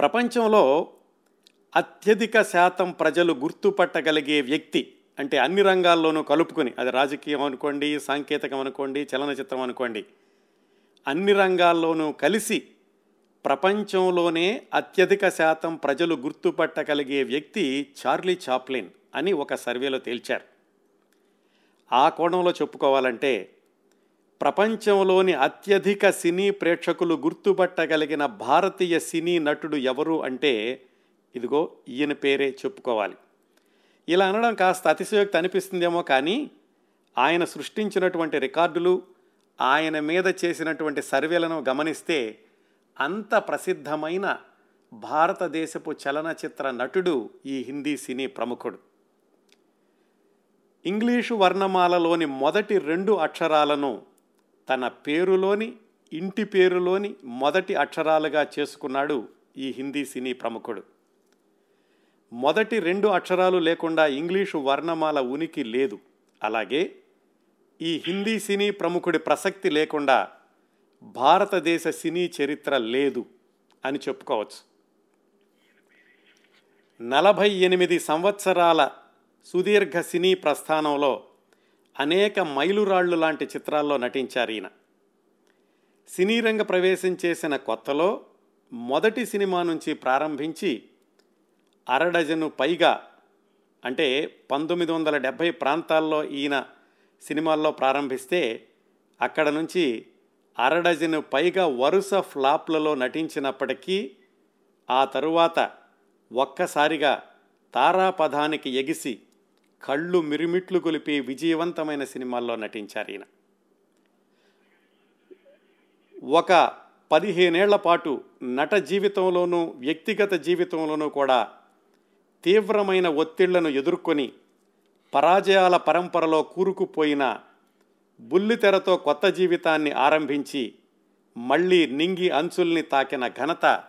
ప్రపంచంలో అత్యధిక శాతం ప్రజలు గుర్తుపట్టగలిగే వ్యక్తి అంటే అన్ని రంగాల్లోనూ కలుపుకొని అది రాజకీయం అనుకోండి సాంకేతికం అనుకోండి చలనచిత్రం అనుకోండి అన్ని రంగాల్లోనూ కలిసి ప్రపంచంలోనే అత్యధిక శాతం ప్రజలు గుర్తుపట్టగలిగే వ్యక్తి చార్లీ చాప్లిన్ అని ఒక సర్వేలో తేల్చారు. ఆ కోణంలో చెప్పుకోవాలంటే ప్రపంచంలోని అత్యధిక సినీ ప్రేక్షకులు గుర్తుపట్టగలిగిన భారతీయ సినీ నటుడు ఎవరు అంటే ఇదిగో ఈయన పేరే చెప్పుకోవాలి. ఇలా అనడం కాస్త అతిశయోక్తి అనిపిస్తుందేమో కానీ ఆయన సృష్టించినటువంటి రికార్డులు ఆయన మీద చేసినటువంటి సర్వేలను గమనిస్తే అంత ప్రసిద్ధమైన భారతదేశపు చలనచిత్ర నటుడు ఈ హిందీ సినీ ప్రముఖుడు. ఇంగ్లీషు వర్ణమాలలోని మొదటి రెండు అక్షరాలను తన పేరులోని ఇంటి పేరులోని మొదటి అక్షరాలుగా చేసుకున్నాడు ఈ హిందీ సినీ ప్రముఖుడు. మొదటి రెండు అక్షరాలు లేకుండా ఇంగ్లీషు వర్ణమాల ఉనికి లేదు. అలాగే ఈ హిందీ సినీ ప్రముఖుడి ప్రసక్తి లేకుండా భారతదేశ సినీ చరిత్ర లేదు అని చెప్పుకోవచ్చు. నలభై ఎనిమిది సంవత్సరాల సుదీర్ఘ సినీ ప్రస్థానంలో అనేక మైలురాళ్ళు లాంటి చిత్రాల్లో నటించారు ఈయన. సినీ రంగ ప్రవేశం చేసిన కొత్తలో మొదటి సినిమా నుంచి ప్రారంభించి అరడజను పైగా అంటే పంతొమ్మిది వందల డెబ్భై ప్రాంతాల్లో ఈయన సినిమాల్లో ప్రారంభిస్తే అక్కడ నుంచి అరడజను పైగా వరుస ఫ్లాప్లలో నటించినప్పటికీ ఆ తరువాత ఒక్కసారిగా తారాపథానికి ఎగిసి కళ్ళు మిరుమిట్లు గొలిపి విజయవంతమైన సినిమాల్లో నటించారు ఈయన. ఒక పదిహేనేళ్ళ పాటు నట జీవితంలోనూ వ్యక్తిగత జీవితంలోనూ కూడా తీవ్రమైన ఒత్తిళ్ళను ఎదుర్కొని పరాజయాల పరంపరలో కూరుకుపోయిన బుల్లితెరతో కొత్త జీవితాన్ని ఆరంభించి మళ్ళీ నింగి అంచుల్ని తాకిన ఘనత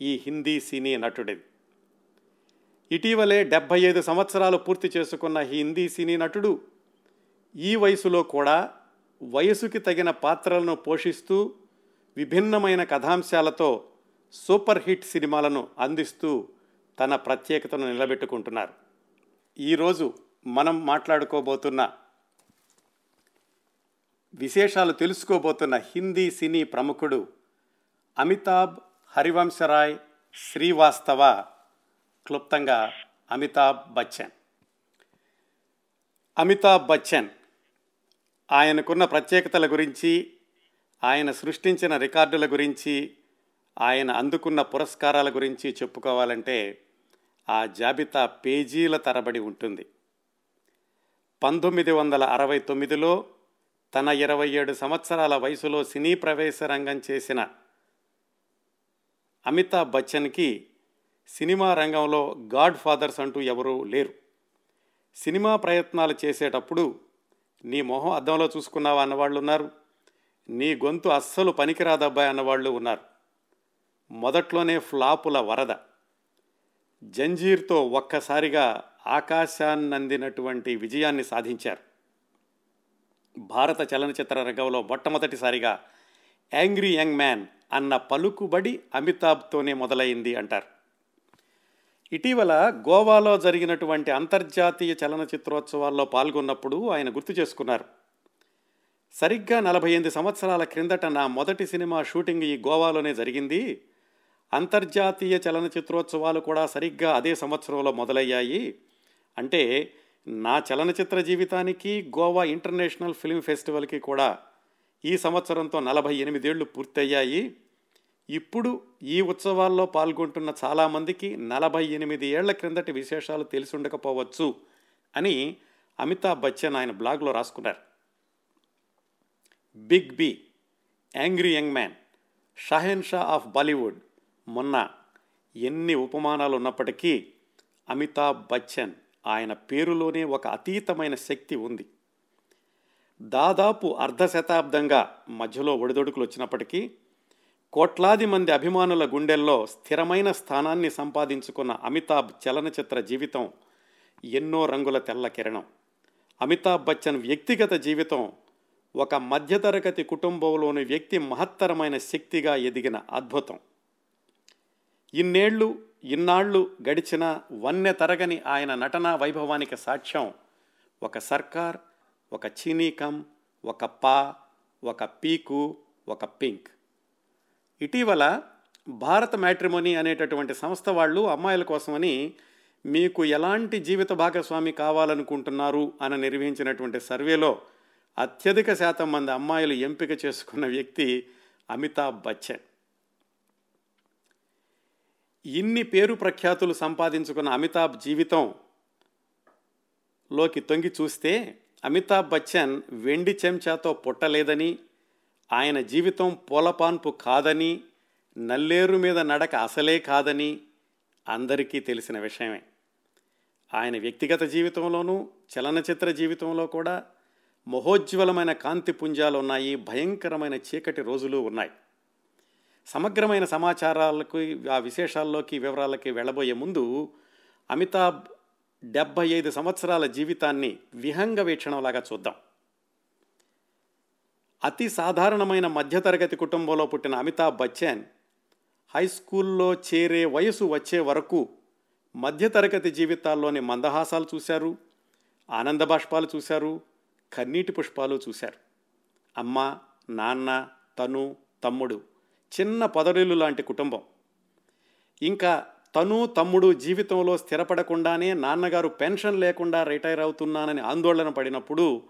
ఈ హిందీ సినీ నటుడిది. ఇటీవలే డెబ్భై ఐదు సంవత్సరాలు పూర్తి చేసుకున్న హిందీ సినీ నటుడు ఈ వయసులో కూడా వయసుకి తగిన పాత్రలను పోషిస్తూ విభిన్నమైన కథాంశాలతో సూపర్ హిట్ సినిమాలను అందిస్తూ తన ప్రత్యేకతను నిలబెట్టుకుంటున్నారు. ఈరోజు మనం మాట్లాడుకోబోతున్న విశేషాలు తెలుసుకోబోతున్న హిందీ సినీ ప్రముఖుడు అమితాబ్ హరివంశరాయ్ శ్రీవాస్తవ క్లుప్తంగా అమితాబ్ బచ్చన్. అమితాబ్ బచ్చన్ ఆయనకున్న ప్రత్యేకతల గురించి ఆయన సృష్టించిన రికార్డుల గురించి ఆయన అందుకున్న పురస్కారాల గురించి చెప్పుకోవాలంటే ఆ జాబితా పేజీల తరబడి ఉంటుంది. పంతొమ్మిది వందల అరవై తొమ్మిదిలో తన ఇరవై ఏడు సంవత్సరాల వయసులో సినీ ప్రవేశ రంగం చేసిన అమితాబ్ బచ్చన్కి సినిమా రంగంలో గాడ్ ఫాదర్స్ అంటూ ఎవరూ లేరు. సినిమా ప్రయత్నాలు చేసేటప్పుడు నీ మొహం అద్దంలో చూసుకున్నావా? అన్నవాళ్ళు ఉన్నారు. నీ గొంతు అస్సలు పనికిరాదబ్బాయి అన్నవాళ్ళు ఉన్నారు. మొదట్లోనే ఫ్లాపుల వరద. జంజీర్తో ఒక్కసారిగా ఆకాశాన్నందినటువంటి విజయాన్ని సాధించారు. భారత చలనచిత్ర రంగంలో మొట్టమొదటిసారిగా యాంగ్రీ యంగ్ మ్యాన్ అన్న పలుకుబడి అమితాబ్తోనే మొదలైంది అంటారు. ఇటీవల గోవాలో జరిగినటువంటి అంతర్జాతీయ చలనచిత్రోత్సవాల్లో పాల్గొన్నప్పుడు ఆయన గుర్తు చేసుకున్నారు. సరిగ్గా నలభై ఎనిమిది సంవత్సరాల క్రిందట నా మొదటి సినిమా షూటింగ్ ఈ గోవాలోనే జరిగింది. అంతర్జాతీయ చలనచిత్రోత్సవాలు కూడా సరిగ్గా అదే సంవత్సరంలో మొదలయ్యాయి. అంటే నా చలనచిత్ర జీవితానికి గోవా ఇంటర్నేషనల్ ఫిల్మ్ ఫెస్టివల్కి కూడా ఈ సంవత్సరంతో నలభై ఎనిమిదేళ్ళు పూర్తయ్యాయి. ఇప్పుడు ఈ ఉత్సవాల్లో పాల్గొంటున్న చాలామందికి నలభై ఎనిమిది ఏళ్ళ క్రిందటి విశేషాలు తెలిసి ఉండకపోవచ్చు అని అమితాబ్ బచ్చన్ ఆయన బ్లాగ్లో రాసుకున్నారు. Big B angry young man Shahenshah of Bollywood మొన్న ఎన్ని ఉపమానాలు ఉన్నప్పటికీ అమితాబ్ బచ్చన్ ఆయన పేరులోనే ఒక అతీతమైన శక్తి ఉంది. దాదాపు అర్ధ శతాబ్దంగా మధ్యలో ఒడిదొడుకులు వచ్చినప్పటికీ కోట్లాది మంది అభిమానుల గుండెల్లో స్థిరమైన స్థానాన్ని సంపాదించుకున్న అమితాబ్ చలనచిత్ర జీవితం ఎన్నో రంగుల తెల్ల కిరణం. అమితాబ్ బచ్చన్ వ్యక్తిగత జీవితం ఒక మధ్యతరగతి కుటుంబంలోని వ్యక్తి మహత్తరమైన శక్తిగా ఎదిగిన అద్భుతం. ఇన్నేళ్ళు ఇన్నాళ్ళు గడిచిన వన్నె తరగని ఆయన నటనా వైభవానికి సాక్ష్యం ఒక సర్కార్ ఒక చీనీకం ఒక పా ఒక పీకు ఒక పింక్. ఇటీవల భారత మ్యాట్రిమోనీ అనేటటువంటి సంస్థ వాళ్ళు అమ్మాయిల కోసమని మీకు ఎలాంటి జీవిత భాగస్వామి కావాలనుకుంటున్నారు అని నిర్వహించినటువంటి సర్వేలో అత్యధిక శాతం మంది అమ్మాయిలు ఎంపిక చేసుకున్న వ్యక్తి అమితాబ్ బచ్చన్. ఇన్ని పేరు ప్రఖ్యాతులు సంపాదించుకున్న అమితాబ్ జీవితం లోకి తొంగి చూస్తే అమితాబ్ బచ్చన్ వెండి చెంచాతో పుట్టలేదని ఆయన జీవితం పూలపాన్పు కాదని నల్లేరు మీద నడక అసలే కాదని అందరికీ తెలిసిన విషయమే. ఆయన వ్యక్తిగత జీవితంలోనూ చలనచిత్ర జీవితంలో కూడా మహోజ్వలమైన కాంతి పుంజాలు ఉన్నాయి భయంకరమైన చీకటి రోజులు ఉన్నాయి. సమగ్రమైన సమాచారాలకు ఆ విశేషాల్లోకి వివరాలకి వెళ్ళబోయే ముందు అమితాబ్ డెబ్భై ఐదు సంవత్సరాల జీవితాన్ని విహంగ వీక్షణంలాగా చూద్దాం. అతి సాధారణమైన మధ్యతరగతి కుటుంబంలో పుట్టిన అమితాబ్ బచ్చన్ హై స్కూల్లో చేరే వయసు వచ్చే వరకు మధ్యతరగతి జీవితాల్లోని మందహాసాలు చూశారు ఆనంద బాష్పాలు చూశారు కన్నీటి పుష్పాలు చూశారు. అమ్మ నాన్న తను తమ్ముడు చిన్న పొదరిల్లు లాంటి కుటుంబం. ఇంకా తను తమ్ముడు జీవితంలో స్థిరపడకుండానే నాన్నగారు పెన్షన్ లేకుండా రిటైర్ అవుతున్నానని ఆందోళన పడినప్పుడు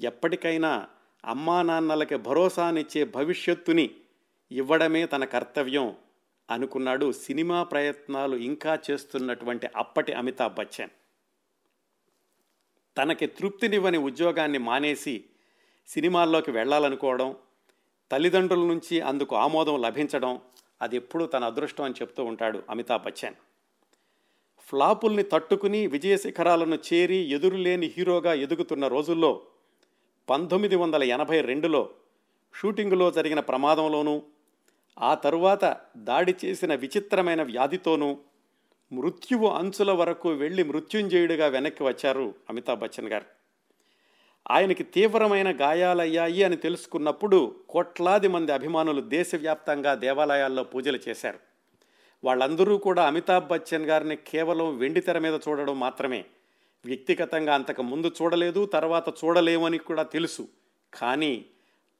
ఎప్పటికైనా అమ్మా నాన్నలకి భరోసానిచ్చే భవిష్యత్తుని ఇవ్వడమే తన కర్తవ్యం అనుకున్నాడు సినిమా ప్రయత్నాలు ఇంకా చేస్తున్నటువంటి అప్పటి అమితాబ్ బచ్చన్. తనకి తృప్తినివ్వని ఉద్యోగాన్ని మానేసి సినిమాల్లోకి వెళ్ళాలనుకోవడం తల్లిదండ్రుల నుంచి అందుకు ఆమోదం లభించడం అది ఎప్పుడూ తన అదృష్టం అని చెప్తూ ఉంటాడు అమితాబ్ బచ్చన్. ఫ్లాపుల్ని తట్టుకుని విజయ శిఖరాలను చేరి ఎదురులేని హీరోగా ఎదుగుతున్న రోజుల్లో పంతొమ్మిది వందల ఎనభై రెండులో షూటింగులో జరిగిన ప్రమాదంలోనూ ఆ తరువాత దాడి చేసిన విచిత్రమైన వ్యాధితోనూ మృత్యువు అంచుల వరకు వెళ్ళి మృత్యుంజయుడిగా వెనక్కి వచ్చారు అమితాబ్ బచ్చన్ గారు. ఆయనకి తీవ్రమైన గాయాలయ్యాయి అని తెలుసుకున్నప్పుడు కోట్లాది మంది అభిమానులు దేశవ్యాప్తంగా దేవాలయాల్లో పూజలు చేశారు. వాళ్ళందరూ కూడా అమితాబ్ బచ్చన్ గారిని కేవలం వెండితెర మీద చూడడం మాత్రమే. వ్యక్తిగతంగా అంతకు ముందు చూడలేదు తర్వాత చూడలేమని కూడా తెలుసు. కానీ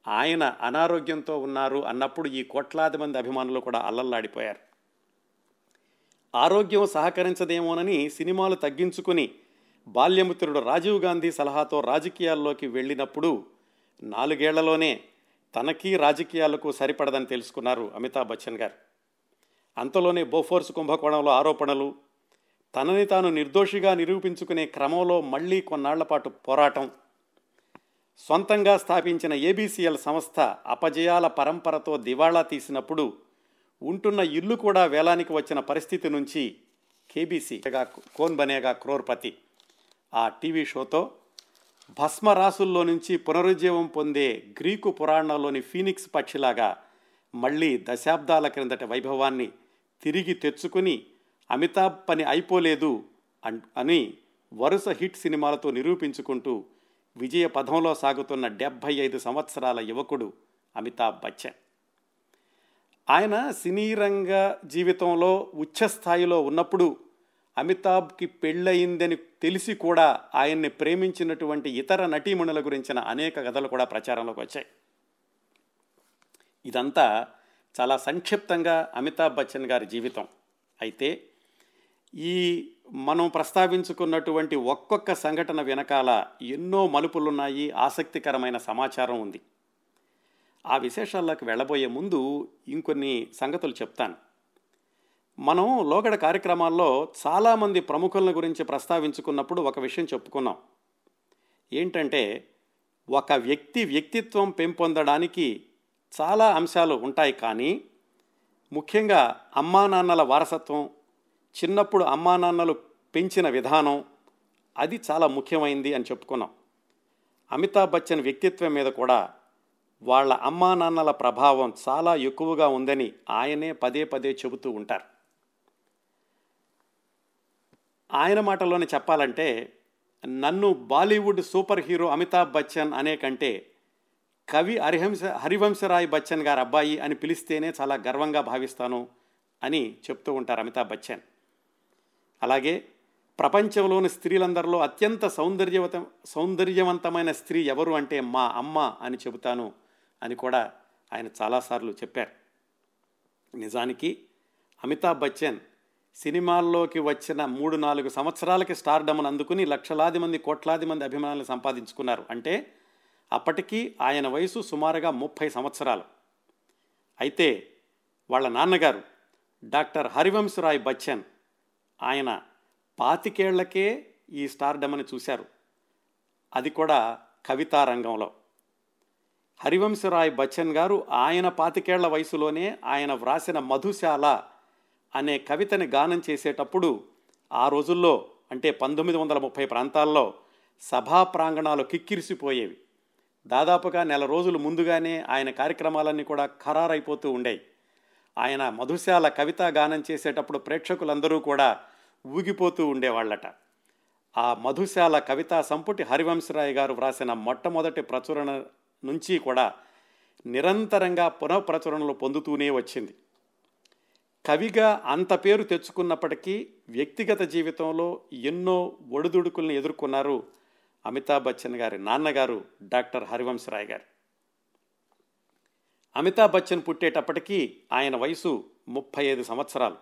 ఆయన అనారోగ్యంతో ఉన్నారు అన్నప్పుడు ఈ కోట్లాది మంది అభిమానులు కూడా అల్లల్లాడిపోయారు. ఆరోగ్యం సహకరించదేమోనని సినిమాలు తగ్గించుకుని బాల్యమిత్రుడు రాజీవ్ గాంధీ సలహాతో రాజకీయాల్లోకి వెళ్ళినప్పుడు నాలుగేళ్ళలోనే తనకి రాజకీయాలకు సరిపడదని తెలుసుకున్నారు అమితాబ్ బచ్చన్ గారు. అంతలోనే బోఫోర్స్ కుంభకోణంలో ఆరోపణలు తనని తాను నిర్దోషిగా నిరూపించుకునే క్రమంలో మళ్ళీ కొన్నాళ్ళ పాటు పోరాటం. సొంతంగా స్థాపించిన ఏబీసీఎల్ సంస్థ అపజయాల పరంపరతో దివాళా తీసినప్పుడు ఉంటున్న ఇల్లు కూడా వేలానికి వచ్చిన పరిస్థితి నుంచి కేబీసీగా కోన్ బనేగా క్రోర్పతి. ఆ టీవీ షోతో భస్మరాసుల్లో నుంచి పునరుజ్జీవం పొందే గ్రీకు పురాణంలోని ఫీనిక్స్ పక్షిలాగా మళ్ళీ దశాబ్దాల క్రిందట వైభవాన్ని తిరిగి తెచ్చుకుని అమితాబ్ పని అయిపోలేదు అని వరుస హిట్ సినిమాలతో నిరూపించుకుంటూ విజయ పథంలో సాగుతున్న డెబ్భై ఐదు సంవత్సరాల యువకుడు అమితాబ్ బచ్చన్. ఆయన సినీ రంగ జీవితంలో ఉచ్చస్థాయిలో ఉన్నప్పుడు అమితాబ్కి పెళ్ళయిందని తెలిసి కూడా ఆయన్ని ప్రేమించినటువంటి ఇతర నటీమణుల గురించిన అనేక కథలు కూడా ప్రచారంలోకి వచ్చాయి. ఇదంతా చాలా సంక్షిప్తంగా అమితాబ్ బచ్చన్ గారి జీవితం. అయితే ఈ మనం ప్రస్తావించుకున్నటువంటి ఒక్కొక్క సంఘటన వెనకాల ఎన్నో మలుపులున్నాయి ఆసక్తికరమైన సమాచారం ఉంది. ఆ విశేషాల్లోకి వెళ్ళబోయే ముందు ఇంకొన్ని సంగతులు చెప్తాను. మనం లోగడ కార్యక్రమాల్లో చాలామంది ప్రముఖుల గురించి ప్రస్తావించుకున్నప్పుడు ఒక విషయం చెప్పుకున్నాం. ఏంటంటే ఒక వ్యక్తి వ్యక్తిత్వం పెంపొందడానికి చాలా అంశాలు ఉంటాయి కానీ ముఖ్యంగా అమ్మా నాన్నల వారసత్వం చిన్నప్పుడు అమ్మా నాన్నలు పెంచిన విధానం అది చాలా ముఖ్యమైంది అని చెప్పుకున్నాం. అమితాబ్ బచ్చన్ వ్యక్తిత్వం మీద కూడా వాళ్ళ అమ్మా నాన్నల ప్రభావం చాలా ఎక్కువగా ఉందని ఆయనే పదే పదే చెబుతూ ఉంటారు. ఆయన మాటలోనే చెప్పాలంటే నన్ను బాలీవుడ్ సూపర్ హీరో అమితాబ్ బచ్చన్ అనే కంటే కవి హరిహంస హరివంశరాయ్ బచ్చన్ గారు అబ్బాయి అని పిలిస్తేనే చాలా గర్వంగా భావిస్తాను అని చెప్తూ ఉంటారు అమితాబ్ బచ్చన్. అలాగే ప్రపంచంలోని స్త్రీలందరిలో అత్యంత సౌందర్యవత సౌందర్యవంతమైన స్త్రీ ఎవరు అంటే మా అమ్మ అని చెబుతాను అని కూడా ఆయన చాలాసార్లు చెప్పారు. నిజానికి అమితాబ్ బచ్చన్ సినిమాల్లోకి వచ్చిన మూడు నాలుగు సంవత్సరాలకి స్టార్డమ్ను అందుకుని లక్షలాది మంది కోట్లాది మంది అభిమానులు సంపాదించుకున్నారు. అంటే అప్పటికీ ఆయన వయసు సుమారుగా ముప్పై సంవత్సరాలు. అయితే వాళ్ళ నాన్నగారు డాక్టర్ హరివంశరాయ్ బచ్చన్ ఆయన పాతికేళ్ళకే ఈ స్టార్డమ్ని చూశారు. అది కూడా కవితా రంగంలో. హరివంశరాయ్ బచ్చన్ గారు ఆయన పాతికేళ్ళ వయసులోనే ఆయన వ్రాసిన మధుశాల అనే కవితని గానం చేసేటప్పుడు ఆ రోజుల్లో అంటే పంతొమ్మిది వందల ముప్పై ప్రాంతాల్లో సభా ప్రాంగణాలు కిక్కిరిసిపోయేవి. దాదాపుగా నెల రోజులు ముందుగానే ఆయన కార్యక్రమాలన్నీ కూడా ఖరారైపోతూ ఉండేవి ఆయన మధుశాల కవిత గానం చేసేటప్పుడు ప్రేక్షకులందరూ కూడా ఊగిపోతూ ఉండేవాళ్ళట. ఆ మధుశాల కవితా సంపుటి హరివంశరాయ్ గారు వ్రాసిన మొట్టమొదటి ప్రచురణ నుంచి కూడా నిరంతరంగా పునఃప్రచురణలు పొందుతూనే వచ్చింది. కవిగా అంత పేరు తెచ్చుకున్నప్పటికీ వ్యక్తిగత జీవితంలో ఎన్నో ఒడిదుడుకుల్ని ఎదుర్కొన్నారు అమితాబ్ బచ్చన్ గారి నాన్నగారు డాక్టర్ హరివంశరాయ్ గారు. అమితాబ్ బచ్చన్ పుట్టేటప్పటికీ ఆయన వయసు ముప్పై ఐదు సంవత్సరాలు.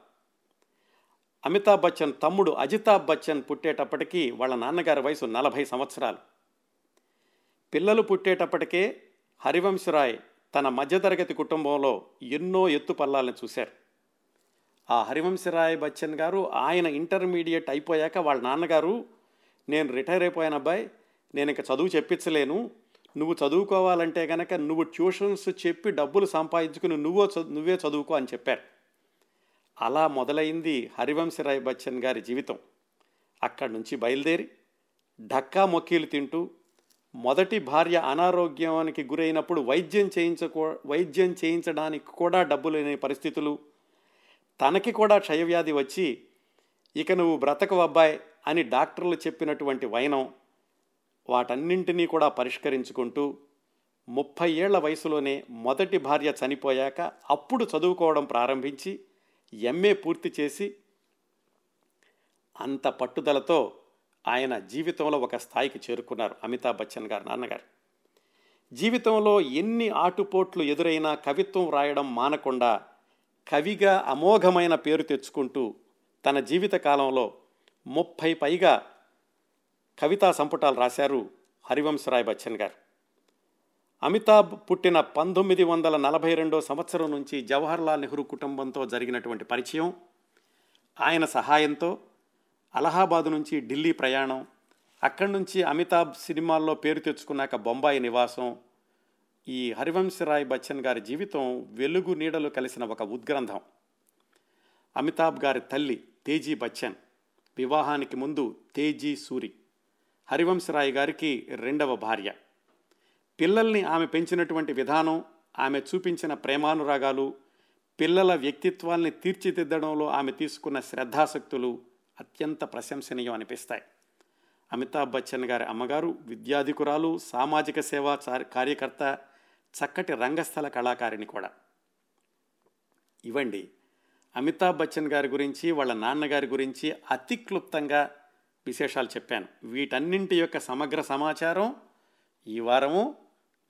అమితాబ్ బచ్చన్ తమ్ముడు అజితాబ్ బచ్చన్ పుట్టేటప్పటికీ వాళ్ళ నాన్నగారి వయసు నలభై సంవత్సరాలు. పిల్లలు పుట్టేటప్పటికే హరివంశరాయ్ తన మధ్యతరగతి కుటుంబంలో ఎన్నో ఎత్తుపల్లాలను చూశారు. ఆ హరివంశరాయ్ బచ్చన్ గారు ఆయన ఇంటర్మీడియట్ అయిపోయాక వాళ్ళ నాన్నగారు నేను రిటైర్ అయిపోయాను అబ్బాయి నేను ఇక చదువు చెప్పించలేను నువ్వు చదువుకోవాలంటే కనుక నువ్వు ట్యూషన్స్ చెప్పి డబ్బులు సంపాదించుకుని నువ్వో నువ్వే చదువుకో అని చెప్పారు. అలా మొదలైంది హరివంశరాయ్ బచ్చన్ గారి జీవితం. అక్కడి నుంచి బయలుదేరి ఢక్కా మొక్కీలు తింటూ మొదటి భార్య అనారోగ్యానికి గురైనప్పుడు వైద్యం చేయించుకో వైద్యం చేయించడానికి కూడా డబ్బు లేని పరిస్థితులు. తనకి కూడా క్షయవ్యాధి వచ్చి ఇక నువ్వు బ్రతకవబ్బాయ్ అని డాక్టర్లు చెప్పినటువంటి వైనం వాటన్నింటినీ కూడా పరిష్కరించుకుంటూ ముప్పై ఏళ్ళ వయసులోనే మొదటి భార్య చనిపోయాక అప్పుడు చదువుకోవడం ప్రారంభించి ఎంఏ పూర్తి చేసి అంత పట్టుదలతో ఆయన జీవితంలో ఒక స్థాయికి చేరుకున్నారు అమితాబ్ బచ్చన్ గారు నాన్నగారు. జీవితంలో ఎన్ని ఆటుపోట్లు ఎదురైనా కవిత్వం రాయడం మానకుండా కవిగా అమోఘమైన పేరు తెచ్చుకుంటూ తన జీవిత కాలంలో ముప్పై పైగా కవితా సంపుటాలు రాశారు హరివంశరాయ్ బచ్చన్ గారు. అమితాబ్ పుట్టిన పంతొమ్మిది వందల నలభై రెండో సంవత్సరం నుంచి జవహర్లాల్ నెహ్రూ కుటుంబంతో జరిగినటువంటి పరిచయం ఆయన సహాయంతో అలహాబాద్ నుంచి ఢిల్లీ ప్రయాణం అక్కడి నుంచి అమితాబ్ సినిమాల్లో పేరు తెచ్చుకున్నాక బొంబాయి నివాసం ఈ హరివంశరాయ్ బచ్చన్ గారి జీవితం వెలుగు నీడలు కలిసిన ఒక ఉద్గ్రంథం. అమితాబ్ గారి తల్లి తేజీ బచ్చన్ వివాహానికి ముందు తేజీ సూరి. హరివంశరాయ్ గారికి రెండవ భార్య. పిల్లల్ని ఆమె పెంచినటువంటి విధానం ఆమె చూపించిన ప్రేమానురాగాలు పిల్లల వ్యక్తిత్వాల్ని తీర్చిదిద్దడంలో ఆమె తీసుకున్న శ్రద్ధాశక్తులు అత్యంత ప్రశంసనీయం అనిపిస్తాయి. అమితాబ్ బచ్చన్ గారి అమ్మగారు విద్యాధికురాలు సామాజిక సేవా కార్యకర్త చక్కటి రంగస్థల కళాకారిణి కూడా. ఇవ్వండి అమితాబ్ బచ్చన్ గారి గురించి వాళ్ళ నాన్నగారి గురించి అతి క్లుప్తంగా విశేషాలు చెప్పాను. వీటన్నింటి యొక్క సమగ్ర సమాచారం ఈ వారము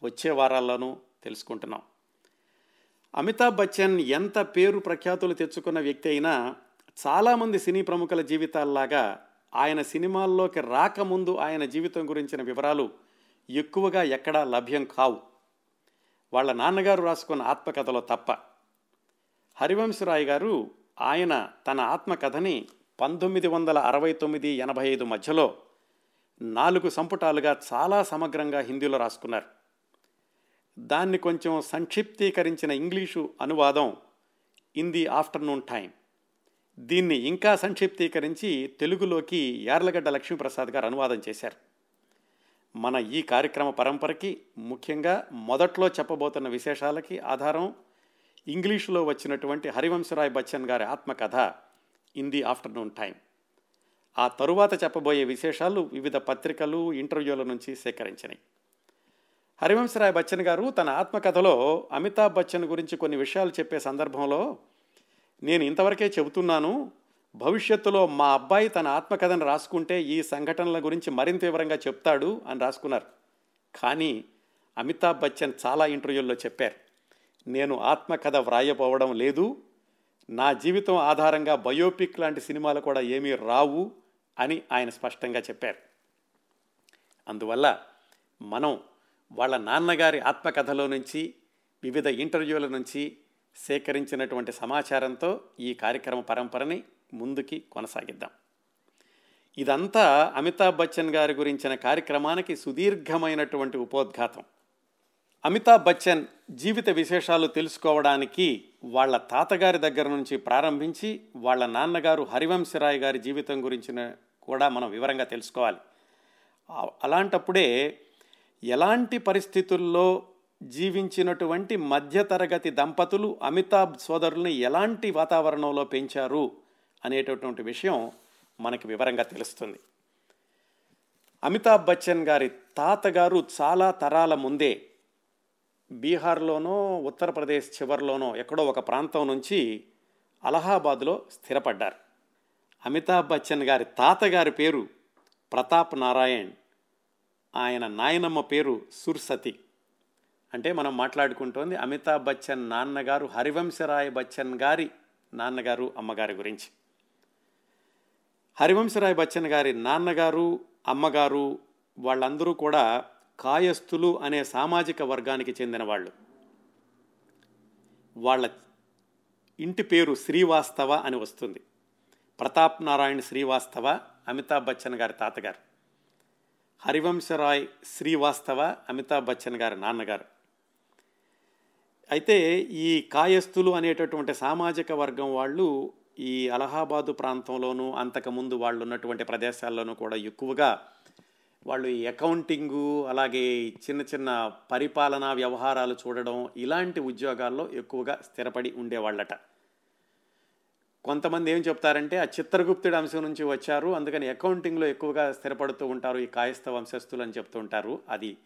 వచ్చే వారాల్లోనూ తెలుసుకుంటున్నాం. అమితాబ్ బచ్చన్ ఎంత పేరు ప్రఖ్యాతులు తెచ్చుకున్న వ్యక్తి అయినా చాలామంది సినీ ప్రముఖుల జీవితాల్లాగా ఆయన సినిమాల్లోకి రాకముందు ఆయన జీవితం గురించిన వివరాలు ఎక్కువగా ఎక్కడా లభ్యం కావు. వాళ్ళ నాన్నగారు రాసుకున్న ఆత్మకథలో తప్ప. హరివంశరాయ్ గారు ఆయన తన ఆత్మకథని పంతొమ్మిది వందల అరవై తొమ్మిది ఎనభై ఐదు మధ్యలో నాలుగు సంపుటాలుగా చాలా సమగ్రంగా హిందీలో రాసుకున్నారు. దాన్ని కొంచెం సంక్షిప్తీకరించిన ఇంగ్లీషు అనువాదం ఇన్ ది ఆఫ్టర్నూన్ టైం దీన్ని ఇంకా సంక్షిప్తీకరించి తెలుగులోకి యార్లగడ్డ లక్ష్మీప్రసాద్ గారు అనువాదం చేశారు. మన ఈ కార్యక్రమ పరంపరకి ముఖ్యంగా మొదట్లో చెప్పబోతున్న విశేషాలకి ఆధారం ఇంగ్లీషులో వచ్చినటువంటి హరివంశరాయ్ బచ్చన్ గారి ఆత్మకథ. In the afternoon time. ఆ తరువాత చెప్పబోయే విశేషాలు వివిధ పత్రికలు ఇంటర్వ్యూల నుంచి సేకరించినాయి. హరివంశరాయ్ బచ్చన్ గారు తన ఆత్మకథలో అమితాబ్ బచ్చన్ గురించి కొన్ని విషయాలు చెప్పే సందర్భంలో నేను ఇంతవరకే చెబుతున్నాను భవిష్యత్తులో మా అబ్బాయి తన ఆత్మకథను రాసుకుంటే ఈ సంఘటనల గురించి మరింత వివరంగా చెప్తాడు అని రాసుకున్నారు. కానీ అమితాబ్ బచ్చన్ చాలా ఇంటర్వ్యూల్లో చెప్పారు నేను ఆత్మకథ వ్రాయపోవడం లేదు నా జీవితం ఆధారంగా బయోపిక్ లాంటి సినిమాలు కూడా ఏమీ రావు అని ఆయన స్పష్టంగా చెప్పారు. అందువల్ల మనం వాళ్ళ నాన్నగారి ఆత్మకథలో నుంచి వివిధ ఇంటర్వ్యూల నుంచి సేకరించినటువంటి సమాచారంతో ఈ కార్యక్రమ పరంపరని ముందుకి కొనసాగిద్దాం. ఇదంతా అమితాబ్ బచ్చన్ గారి గురించిన కార్యక్రమానికి సుదీర్ఘమైనటువంటి ఉపోద్ఘాతం. అమితాబ్ బచ్చన్ జీవిత విశేషాలు తెలుసుకోవడానికి వాళ్ళ తాతగారి దగ్గర నుంచి ప్రారంభించి వాళ్ళ నాన్నగారు హరివంశరాయ్ గారి జీవితం గురించిన కూడా మనం వివరంగా తెలుసుకోవాలి. అలాంటప్పుడే ఎలాంటి పరిస్థితుల్లో జీవించినటువంటి మధ్యతరగతి దంపతులు అమితాబ్ సోదరుల్ని ఎలాంటి వాతావరణంలో పెంచారు అనేటటువంటి విషయం మనకి వివరంగా తెలుస్తుంది. అమితాబ్ బచ్చన్ గారి తాతగారు చాలా తరాల ముందే బీహార్లోనో ఉత్తరప్రదేశ్ చివరిలోనో ఎక్కడో ఒక ప్రాంతం నుంచి అలహాబాద్లో స్థిరపడ్డారు. అమితాబ్ బచ్చన్ గారి తాతగారి పేరు ప్రతాప్ నారాయణ్ ఆయన నాయనమ్మ పేరు సుర్సతి. అంటే మనం మాట్లాడుకుంటోంది అమితాబ్ బచ్చన్ నాన్నగారు హరివంశరాయ్ బచ్చన్ గారి నాన్నగారు అమ్మగారి గురించి. హరివంశరాయ్ బచ్చన్ గారి నాన్నగారు అమ్మగారు వాళ్ళందరూ కూడా కాయస్థులు అనే సామాజిక వర్గానికి చెందిన వాళ్ళు వాళ్ళ ఇంటి పేరు శ్రీవాస్తవ అని వస్తుంది. ప్రతాప్ నారాయణ శ్రీవాస్తవ అమితాబ్ బచ్చన్ గారి తాతగారు. హరివంశరాయ్ శ్రీవాస్తవ అమితాబ్ బచ్చన్ గారి నాన్నగారు. అయితే ఈ కాయస్థులు అనేటటువంటి సామాజిక వర్గం వాళ్ళు ఈ అలహాబాదు ప్రాంతంలోనూ అంతకుముందు వాళ్ళు ఉన్నటువంటి ప్రదేశాల్లోనూ కూడా ఎక్కువగా వాళ్ళు ఈ అకౌంటింగు అలాగే చిన్న చిన్న పరిపాలనా వ్యవహారాలు చూడడం ఇలాంటి ఉద్యోగాల్లో ఎక్కువగా స్థిరపడి ఉండేవాళ్ళట. కొంతమంది ఏం చెప్తారంటే ఆ చిత్రగుప్తుడి అంశం నుంచి వచ్చారు అందుకని అకౌంటింగ్లో ఎక్కువగా స్థిరపడుతూ ఉంటారు ఈ కాయస్థ వంశస్థులు అని చెప్తూ ఉంటారు. అది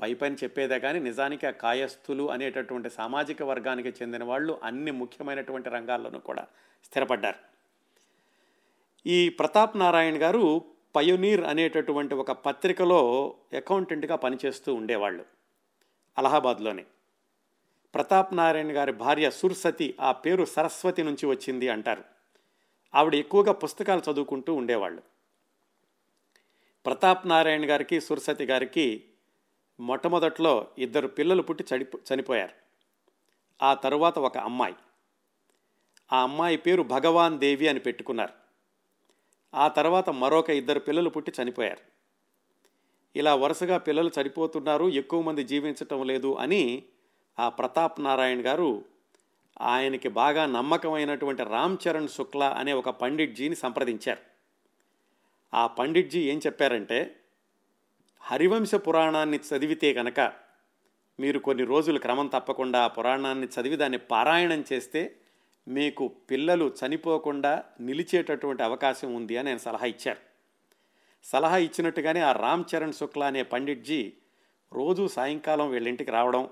పై పైన చెప్పేదే కానీ నిజానికి ఆ కాయస్థులు అనేటటువంటి సామాజిక వర్గానికి చెందిన వాళ్ళు అన్ని ముఖ్యమైనటువంటి రంగాల్లోనూ కూడా స్థిరపడ్డారు. ఈ ప్రతాప్ నారాయణ గారు పయోనీర్ అనేటటువంటి ఒక పత్రికలో అకౌంటెంట్గా పనిచేస్తూ ఉండేవాళ్ళు అలహాబాద్లోనే. ప్రతాప్ నారాయణ గారి భార్య సుర్సతి ఆ పేరు సరస్వతి నుంచి వచ్చింది అంటారు. ఆవిడ ఎక్కువగా పుస్తకాలు చదువుకుంటూ ఉండేవాళ్ళు. ప్రతాప్ నారాయణ గారికి సుర్సతి గారికి మొట్టమొదట్లో ఇద్దరు పిల్లలు పుట్టి చడిపో చనిపోయారు. ఆ తరువాత ఒక అమ్మాయి. ఆ అమ్మాయి పేరు భగవాన్ దేవి అని పెట్టుకున్నారు. ఆ తర్వాత మరొక ఇద్దరు పిల్లలు పుట్టి చనిపోయారు. ఇలా వరుసగా పిల్లలు చనిపోతున్నారు ఎక్కువ మంది జీవించటం లేదు అని ఆ ప్రతాప్ నారాయణ్ గారు ఆయనకి బాగా నమ్మకమైనటువంటి రామ్ చరణ్ శుక్ల అనే ఒక పండిట్జీని సంప్రదించారు. ఆ పండిట్జీ ఏం చెప్పారంటే హరివంశ పురాణాన్ని చదివితే కనుక మీరు కొన్ని రోజులు క్రమం తప్పకుండా ఆ పురాణాన్ని చదివి దాన్ని పారాయణం చేస్తే మీకు పిల్లలు చనిపోకుండా నిలిచేటటువంటి అవకాశం ఉంది అని ఆయన సలహా ఇచ్చారు. సలహా ఇచ్చినట్టుగానే ఆ రామ్ చరణ్ శుక్ల అనే పండిట్జీ రోజు సాయంకాలం వీళ్ళింటికి రావడం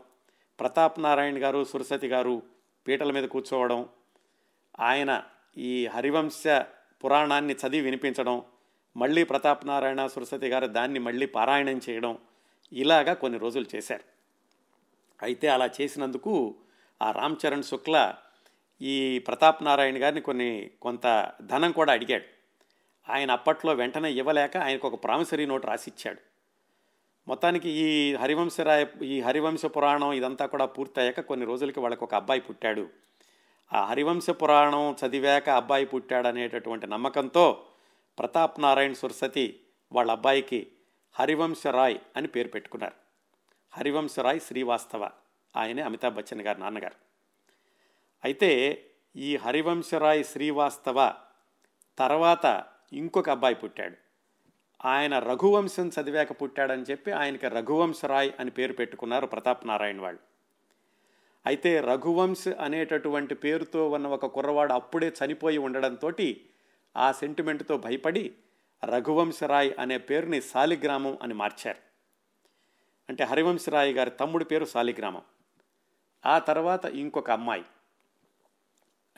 ప్రతాప్ నారాయణ గారు సురసతి గారు పీటల మీద కూర్చోవడం ఆయన ఈ హరివంశ పురాణాన్ని చదివి వినిపించడం మళ్ళీ ప్రతాప్ నారాయణ సురసతి గారు దాన్ని మళ్ళీ పారాయణం చేయడం ఇలాగా కొన్ని రోజులు చేశారు. అయితే అలా చేసినందుకు ఆ రామ్ చరణ్ శుక్ల ఈ ప్రతాప్ నారాయణ గారిని కొన్ని కొంత ధనం కూడా అడిగాడు. ఆయన అప్పట్లో వెంటనే ఇవ్వలేక ఆయనకు ఒక ప్రామిసరీ నోట్ రాసిచ్చాడు. మొత్తానికి ఈ హరివంశరాయ ఈ హరివంశ పురాణం ఇదంతా కూడా పూర్తయ్యాక కొన్ని రోజులకి వాళ్ళకి ఒక అబ్బాయి పుట్టాడు. ఆ హరివంశ పురాణం చదివాక అబ్బాయి పుట్టాడు అనేటటువంటి నమ్మకంతో ప్రతాప్ నారాయణ సురసతి వాళ్ళ అబ్బాయికి హరివంశరాయ్ అని పేరు పెట్టుకున్నారు. హరివంశరాయ్ శ్రీవాస్తవ. ఆయనే అమితాబ్ బచ్చన్ గారు నాన్నగారు. అయితే ఈ హరివంశరాయ్ శ్రీవాస్తవ తర్వాత ఇంకొక అబ్బాయి పుట్టాడు. ఆయన రఘువంశం చదివాక పుట్టాడని చెప్పి ఆయనకి రఘువంశరాయ్ అని పేరు పెట్టుకున్నారు ప్రతాప్ నారాయణ వాళ్ళు. అయితే రఘువంశ్ అనేటటువంటి పేరుతో ఉన్న ఒక కుర్రవాడు అప్పుడే చనిపోయి ఉండడంతో ఆ సెంటిమెంట్తో భయపడి రఘువంశరాయ్ అనే పేరుని సాలిగ్రామం అని మార్చారు. అంటే హరివంశరాయ్ గారి తమ్ముడి పేరు సాలిగ్రామం. ఆ తర్వాత ఇంకొక అమ్మాయి.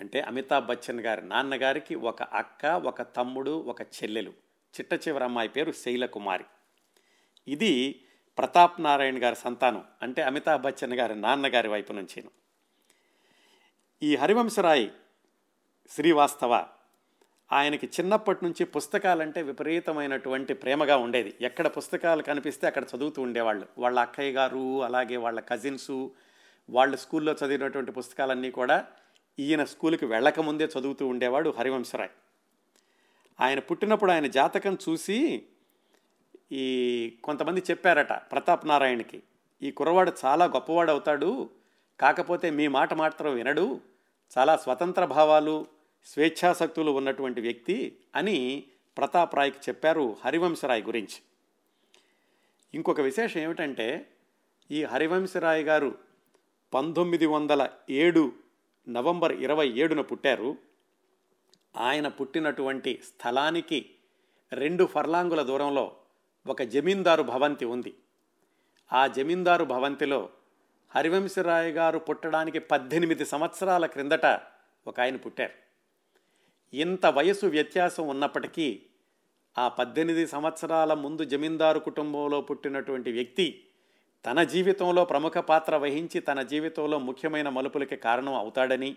అంటే అమితాబ్ బచ్చన్ గారి నాన్నగారికి ఒక అక్క ఒక తమ్ముడు ఒక చెల్లెలు. చిట్ట చివరి అమ్మాయి పేరు శైలకుమారి. ఇది ప్రతాప్ నారాయణ గారి సంతానం అంటే అమితాబ్ బచ్చన్ గారి నాన్నగారి వైపు నుంచి ఈ హరివంశరాయ్ శ్రీవాస్తవ ఆయనకి చిన్నప్పటి నుంచి పుస్తకాలంటే విపరీతమైనటువంటి ప్రేమగా ఉండేది. ఎక్కడ పుస్తకాలు కనిపిస్తే అక్కడ చదువుతూ ఉండేవాళ్ళు. వాళ్ళ అక్కయ్య గారు అలాగే వాళ్ళ కజిన్సు వాళ్ళ స్కూల్లో చదివినటువంటి పుస్తకాలన్నీ కూడా ఈయన స్కూల్కి వెళ్ళకముందే చదువుతూ ఉండేవాడు హరివంశరాయ్. ఆయన పుట్టినప్పుడు ఆయన జాతకం చూసి ఈ కొంతమంది చెప్పారట ప్రతాప్ నారాయణకి ఈ కుర్రవాడు చాలా గొప్పవాడు అవుతాడు కాకపోతే మీ మాట మాత్రం వినడు చాలా స్వతంత్ర భావాలు స్వేచ్ఛాశక్తులు ఉన్నటువంటి వ్యక్తి అని ప్రతాప్ రాయ్కి చెప్పారు హరివంశరాయ్ గురించి. ఇంకొక విశేషం ఏమిటంటే ఈ హరివంశరాయ్ గారు పంతొమ్మిది వందల ఏడు నవంబర్ ఇరవై ఏడున పుట్టారు. ఆయన పుట్టినటువంటి స్థలానికి రెండు ఫర్లాంగుల దూరంలో ఒక జమీందారు భవంతి ఉంది. ఆ జమీందారు భవంతిలో హరివంశరాయ్ గారు పుట్టడానికి పద్దెనిమిది సంవత్సరాల క్రిందట ఒక ఆయన పుట్టారు. ఇంత వయసు వ్యత్యాసం ఉన్నప్పటికీ ఆ పద్దెనిమిది సంవత్సరాల ముందు జమీందారు కుటుంబంలో పుట్టినటువంటి వ్యక్తి తన జీవితంలో ప్రముఖ పాత్ర వహించి తన జీవితంలో ముఖ్యమైన మలుపులకి కారణం అవుతాడని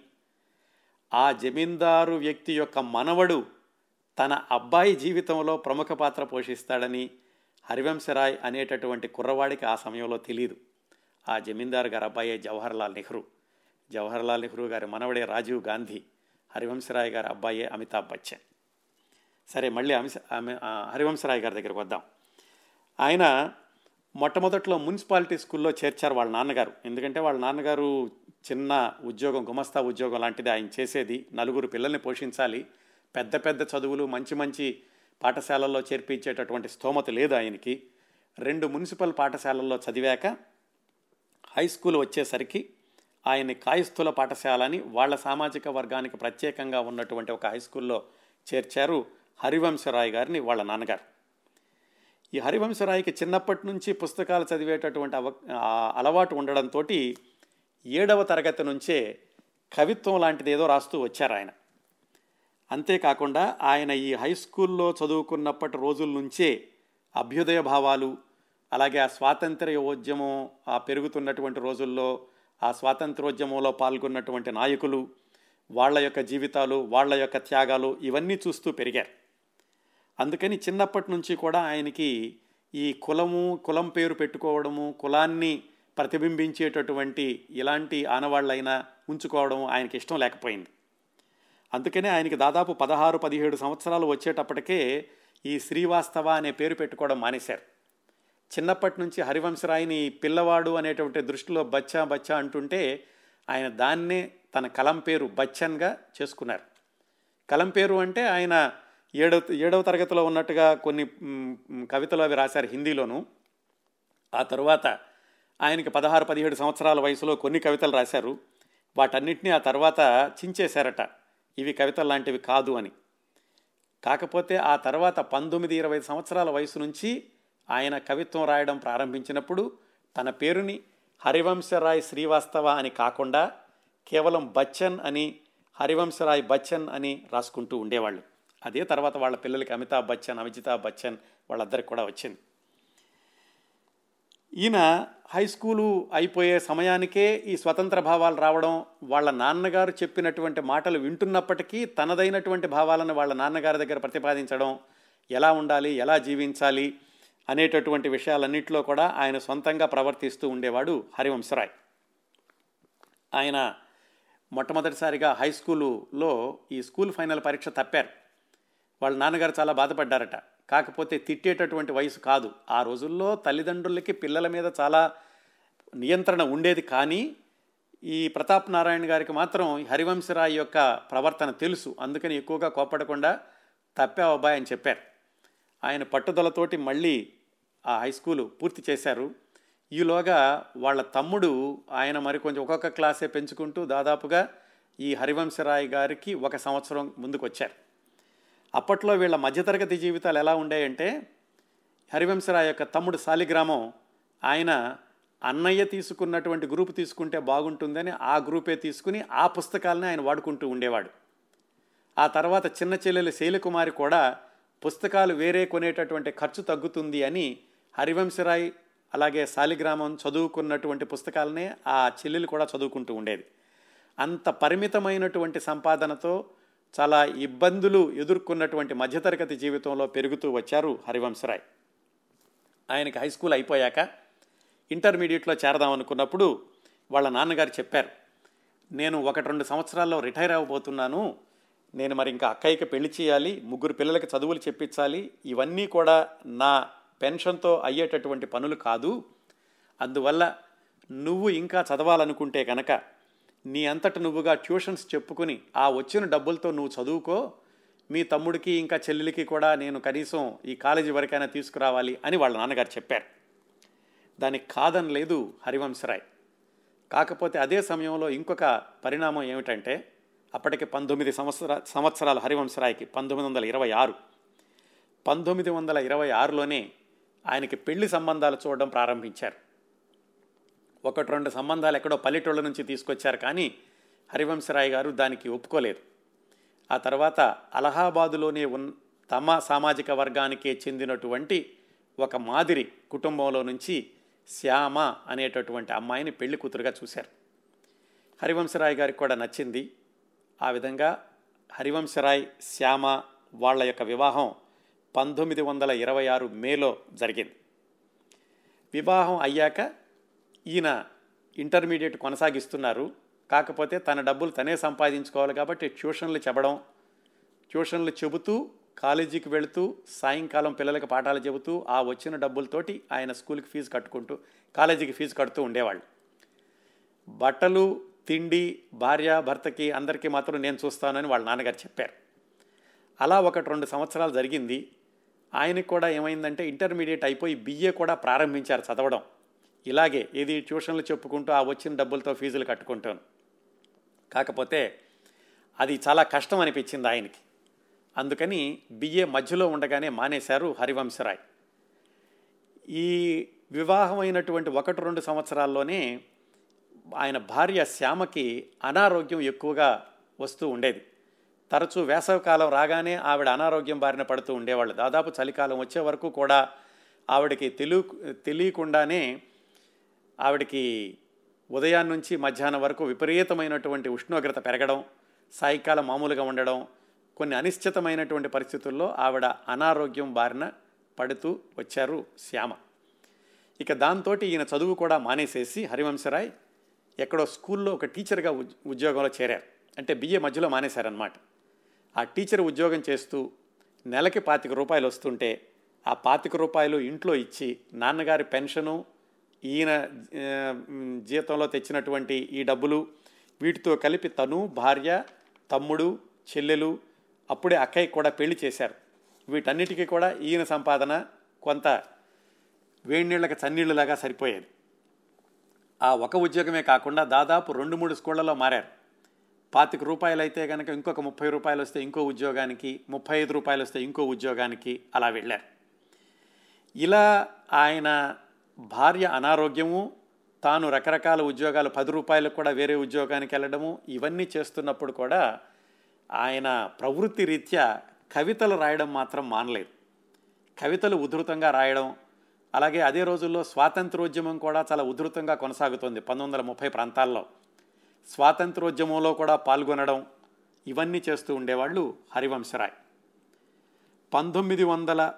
ఆ జమీందారు వ్యక్తి యొక్క మనవడు తన అబ్బాయి జీవితంలో ప్రముఖ పాత్ర పోషిస్తాడని హరివంశరాయ్ అనేటటువంటి కుర్రవాడికి ఆ సమయంలో తెలియదు ఆ జమీందారు గారి అబ్బాయే జవహర్లాల్ నెహ్రూ. జవహర్లాల్ నెహ్రూ గారి మనవడే రాజీవ్ గాంధీ. హరివంశరాయ్ గారి అబ్బాయే అమితాబ్ బచ్చన్. సరే మళ్ళీ అమిష హరివంశరాయ్ గారి దగ్గరికి వద్దాం. ఆయన మొట్టమొదట్లో మున్సిపాలిటీ స్కూల్లో చేర్చారు వాళ్ళ నాన్నగారు. ఎందుకంటే వాళ్ళ నాన్నగారు చిన్న ఉద్యోగం గుమస్తా ఉద్యోగం లాంటిది ఆయన చేసేది. నలుగురు పిల్లల్ని పోషించాలి. పెద్ద పెద్ద చదువులు మంచి మంచి పాఠశాలల్లో చేర్పించేటటువంటి స్తోమత లేదు ఆయనకి. రెండు మున్సిపల్ పాఠశాలల్లో చదివాక హై స్కూల్ వచ్చేసరికి ఆయన్ని కాయస్థుల పాఠశాల అని వాళ్ళ సామాజిక వర్గానికి ప్రత్యేకంగా ఉన్నటువంటి ఒక హై స్కూల్లో చేర్చారు హరివంశరాయ్ గారిని వాళ్ళ నాన్నగారు. ఈ హరివంశరాయ్కి చిన్నప్పటి నుంచి పుస్తకాలు చదివేటటువంటి అవ అలవాటు ఉండడంతో ఏడవ తరగతి నుంచే కవిత్వం లాంటిది ఏదో రాస్తూ వచ్చారు ఆయన. అంతేకాకుండా ఆయన ఈ హై స్కూల్లో చదువుకున్నప్పటి రోజుల నుంచే అభ్యుదయ భావాలు అలాగే ఆ స్వాతంత్ర్య ఉద్యమం ఆ పెరుగుతున్నటువంటి రోజుల్లో ఆ స్వాతంత్రోద్యమంలో పాల్గొన్నటువంటి నాయకులు వాళ్ళ యొక్క జీవితాలు వాళ్ళ యొక్క త్యాగాలు ఇవన్నీ చూస్తూ పెరిగారు. అందుకని చిన్నప్పటి నుంచి కూడా ఆయనకి ఈ కులము కులం పేరు పెట్టుకోవడము కులాన్ని ప్రతిబింబించేటటువంటి ఇలాంటి ఆనవాళ్ళైనా ఉంచుకోవడం ఆయనకి ఇష్టం లేకపోయింది. అందుకనే ఆయనకి దాదాపు పదహారు పదిహేడు సంవత్సరాలు వచ్చేటప్పటికే ఈ శ్రీవాస్తవ అనే పేరు పెట్టుకోవడం మానేశారు. చిన్నప్పటి నుంచి హరివంశరాయిని పిల్లవాడు అనేటువంటి దృష్టిలో బచ్చా బచ్చా అంటుంటే ఆయన దాన్నే తన కలం పేరు బచ్చన్గా చేసుకున్నారు. కలం పేరు అంటే ఆయన ఏడవ ఏడవ తరగతిలో ఉన్నట్టుగా కొన్ని కవితలు అవి రాశారు హిందీలోను. ఆ తరువాత ఆయనకి పదహారు పదిహేడు సంవత్సరాల వయసులో కొన్ని కవితలు రాశారు. వాటన్నిటినీ ఆ తర్వాత చించేశారట. ఇవి కవితలు లాంటివి కాదు అని. కాకపోతే ఆ తర్వాత పంతొమ్మిది ఇరవై సంవత్సరాల వయసు నుంచి ఆయన కవిత్వం రాయడం ప్రారంభించినప్పుడు తన పేరుని హరివంశరాయ్ శ్రీవాస్తవ అని కాకుండా కేవలం బచ్చన్ అని హరివంశరాయ్ బచ్చన్ అని రాసుకుంటూ ఉండేవాళ్ళు. అదే తర్వాత వాళ్ళ పిల్లలకి అమితాబ్ బచ్చన్ అమిజితాబ్ బచ్చన్ వాళ్ళందరికి కూడా వచ్చింది. ఈయన హై స్కూలు అయిపోయే సమయానికే ఈ స్వతంత్ర భావాలు రావడం వాళ్ళ నాన్నగారు చెప్పినటువంటి మాటలు వింటున్నప్పటికీ తనదైనటువంటి భావాలను వాళ్ళ నాన్నగారి దగ్గర ప్రతిపాదించడం ఎలా ఉండాలి ఎలా జీవించాలి అనేటటువంటి విషయాలన్నింటిలో కూడా ఆయన సొంతంగా ప్రవర్తిస్తూ ఉండేవాడు హరివంశరాయ్. ఆయన మొట్టమొదటిసారిగా హై స్కూలులో ఈ స్కూల్ ఫైనల్ పరీక్ష తప్పారు. వాళ్ళ నాన్నగారు చాలా బాధపడ్డారట. కాకపోతే తిట్టేటటువంటి వయసు కాదు. ఆ రోజుల్లో తల్లిదండ్రులకి పిల్లల మీద చాలా నియంత్రణ ఉండేది కానీ ఈ ప్రతాప్ నారాయణ గారికి మాత్రం హరివంశరాయ్ యొక్క ప్రవర్తన తెలుసు. అందుకని ఎక్కువగా కోపడకుండా తప్పే అబ్బాయి అని చెప్పారు. ఆయన పట్టుదలతోటి మళ్ళీ ఆ హై స్కూలు పూర్తి చేశారు. ఈలోగా వాళ్ళ తమ్ముడు ఆయన మరి కొంచెం ఒక్కొక్క క్లాసే పెంచుకుంటూ దాదాపుగా ఈ హరివంశరాయ్ గారికి ఒక సంవత్సరం ముందుకు వచ్చారు అప్పట్లో వీళ్ళ మధ్యతరగతి జీవితాలు ఎలా ఉండేయంటే హరివంశరాయ్ యొక్క తమ్ముడు సాలిగ్రామం ఆయన అన్నయ్య తీసుకున్నటువంటి గ్రూప్ తీసుకుంటే బాగుంటుందని ఆ గ్రూపే తీసుకుని ఆ పుస్తకాలని ఆయన వాడుకుంటూ ఉండేవాడు. ఆ తర్వాత చిన్న చెల్లెలు శైలకుమారి కూడా పుస్తకాలు వేరే కొనేటటువంటి ఖర్చు తగ్గుతుంది అని హరివంశరాయ్ అలాగే శాలిగ్రామం చదువుకున్నటువంటి పుస్తకాలనే ఆ చెల్లెలు కూడా చదువుకుంటూ ఉండేది. అంత పరిమితమైనటువంటి సంపాదనతో చాలా ఇబ్బందులు ఎదుర్కొన్నటువంటి మధ్యతరగతి జీవితంలో పెరుగుతూ వచ్చారు హరివంశరాయ్. ఆయనకి హై స్కూల్ అయిపోయాక ఇంటర్మీడియట్లో చేరదాం అనుకున్నప్పుడు వాళ్ళ నాన్నగారు చెప్పారు నేను ఒకటి రెండు సంవత్సరాల్లో రిటైర్ అవ్వబోతున్నాను. నేను మరి ఇంకా అక్కయ్యకి పెళ్ళి చేయాలి ముగ్గురు పిల్లలకి చదువులు చెప్పించాలి ఇవన్నీ కూడా నా పెన్షన్తో అయ్యేటటువంటి పనులు కాదు. అందువల్ల నువ్వు ఇంకా చదవాలనుకుంటే కనుక నీ అంతట నువ్వుగా ట్యూషన్స్ చెప్పుకుని ఆ వచ్చిన డబ్బులతో నువ్వు చదువుకో మీ తమ్ముడికి ఇంకా చెల్లెలికి కూడా నేను కనీసం ఈ కాలేజీ వరకైనా తీసుకురావాలి అని వాళ్ళ నాన్నగారు చెప్పారు. దానికి కాదని లేదు హరివంశరాయ్. కాకపోతే అదే సమయంలో ఇంకొక పరిణామం ఏమిటంటే అప్పటికి పంతొమ్మిది సంవత్సర సంవత్సరాలు హరివంశరాయ్కి పంతొమ్మిది వందల ఇరవై ఆరు. పంతొమ్మిది వందల ఇరవై ఆరులోనే ఆయనకి పెళ్ళి సంబంధాలు చూడడం ప్రారంభించారు. ఒకటి రెండు సంబంధాలు ఎక్కడో పల్లెటూళ్ళ నుంచి తీసుకొచ్చారు కానీ హరివంశరాయ్ గారు దానికి ఒప్పుకోలేదు. ఆ తర్వాత అలహాబాదులోనే ఉన్ తమ సామాజిక వర్గానికే చెందినటువంటి ఒక మాదిరి కుటుంబంలో నుంచి శ్యామ అనేటటువంటి అమ్మాయిని పెళ్ళి కూతురుగా చూశారు. హరివంశరాయ్ గారికి కూడా నచ్చింది. ఆ విధంగా హరివంశరాయ్ శ్యామ వాళ్ళ యొక్క వివాహం పంతొమ్మిది వందల ఇరవై ఆరు మేలో జరిగింది. వివాహం అయ్యాక ఈయన ఇంటర్మీడియట్ కొనసాగిస్తున్నారు. కాకపోతే తన డబ్బులు తనే సంపాదించుకోవాలి కాబట్టి ట్యూషన్లు చెప్పడం ట్యూషన్లు చెబుతూ కాలేజీకి వెళుతూ సాయంకాలం పిల్లలకి పాఠాలు చెబుతూ ఆ వచ్చిన డబ్బులతోటి ఆయన స్కూల్కి ఫీజు కట్టుకుంటూ కాలేజీకి ఫీజు కడుతూ ఉండేవాళ్ళు. బట్టలు తిండి భార్య భర్తకి అందరికీ మాత్రం నేను చూస్తానని వాళ్ళ నాన్నగారు చెప్పారు. అలా ఒకటి రెండు సంవత్సరాలు జరిగింది. ఆయనకు కూడా ఏమైందంటే ఇంటర్మీడియట్ అయిపోయి బిఏ కూడా ప్రారంభించారు చదవడం. ఇలాగే ఇది ట్యూషన్లు చెప్పుకుంటూ ఆ వచ్చిన డబ్బులతో ఫీజులు కట్టుకుంటాను. కాకపోతే అది చాలా కష్టం అనిపించింది ఆయనకి. అందుకని బిఏ మధ్యలో ఉండగానే మానేశారు హరివంశరాయ్. ఈ వివాహమైనటువంటి ఒకటి రెండు సంవత్సరాల్లోనే ఆయన భార్య శ్యామకి అనారోగ్యం ఎక్కువగా వస్తూ ఉండేది. తరచూ వేసవికాలం రాగానే ఆవిడ అనారోగ్యం బారిన పడుతూ ఉండేవాళ్ళు. దాదాపు చలికాలం వచ్చే వరకు కూడా ఆవిడకి తెలియ తెలియకుండానే ఆవిడకి ఉదయం నుంచి మధ్యాహ్నం వరకు విపరీతమైనటువంటి ఉష్ణోగ్రత పెరగడం సాయంకాలం మామూలుగా ఉండడం కొన్ని అనిశ్చితమైనటువంటి పరిస్థితుల్లో ఆవిడ అనారోగ్యం బారిన పడుతూ వచ్చారు శ్యామ. ఇక దాంతో ఈయన చదువు కూడా మానేసేసి హరివంశరాయ్ ఎక్కడో స్కూల్లో ఒక టీచర్గా ఉద్యోగంలో చేరారు. అంటే బిఏ మధ్యలో మానేశారనమాట ఆ టీచర్ ఉద్యోగం చేస్తూ నెలకి పాతిక రూపాయలు వస్తుంటే ఆ పాతిక రూపాయలు ఇంట్లో ఇచ్చి నాన్నగారి పెన్షను ఈయన జీతంలో తెచ్చినటువంటి ఈ డబ్బులు వీటితో కలిపి తను భార్య తమ్ముడు చెల్లెలు అప్పుడే అక్కయ్య కూడా పెళ్ళి చేశారు. వీటన్నిటికీ కూడా ఈయన సంపాదన కొంత వేడినీళ్ళకి చన్నీళ్ళలాగా సరిపోయేది. ఆ ఒక ఉద్యోగమే కాకుండా దాదాపు రెండు మూడు స్కూళ్ళలో మారారు. పాతిక రూపాయలు అయితే కనుక ఇంకొక ముప్పై రూపాయలు వస్తే ఇంకో ఉద్యోగానికి ముప్పై ఐదు రూపాయలు వస్తే ఇంకో ఉద్యోగానికి అలా వెళ్ళారు. ఇలా ఆయన భార్య అనారోగ్యము తాను రకరకాల ఉద్యోగాలు పది రూపాయలకు కూడా వేరే ఉద్యోగానికి వెళ్ళడము ఇవన్నీ చేస్తున్నప్పుడు కూడా ఆయన ప్రవృత్తి రీత్యా కవితలు రాయడం మాత్రం మానలేదు. కవితలు ఉధృతంగా రాయడం అలాగే అదే రోజుల్లో స్వాతంత్రోద్యమం కూడా చాలా ఉధృతంగా కొనసాగుతుంది పంతొమ్మిది వందల ముప్పై ప్రాంతాల్లో. స్వాతంత్రోద్యమంలో కూడా పాల్గొనడం ఇవన్నీ చేస్తూ ఉండేవాళ్ళు హరివంశరాయ్. పంతొమ్మిది వందల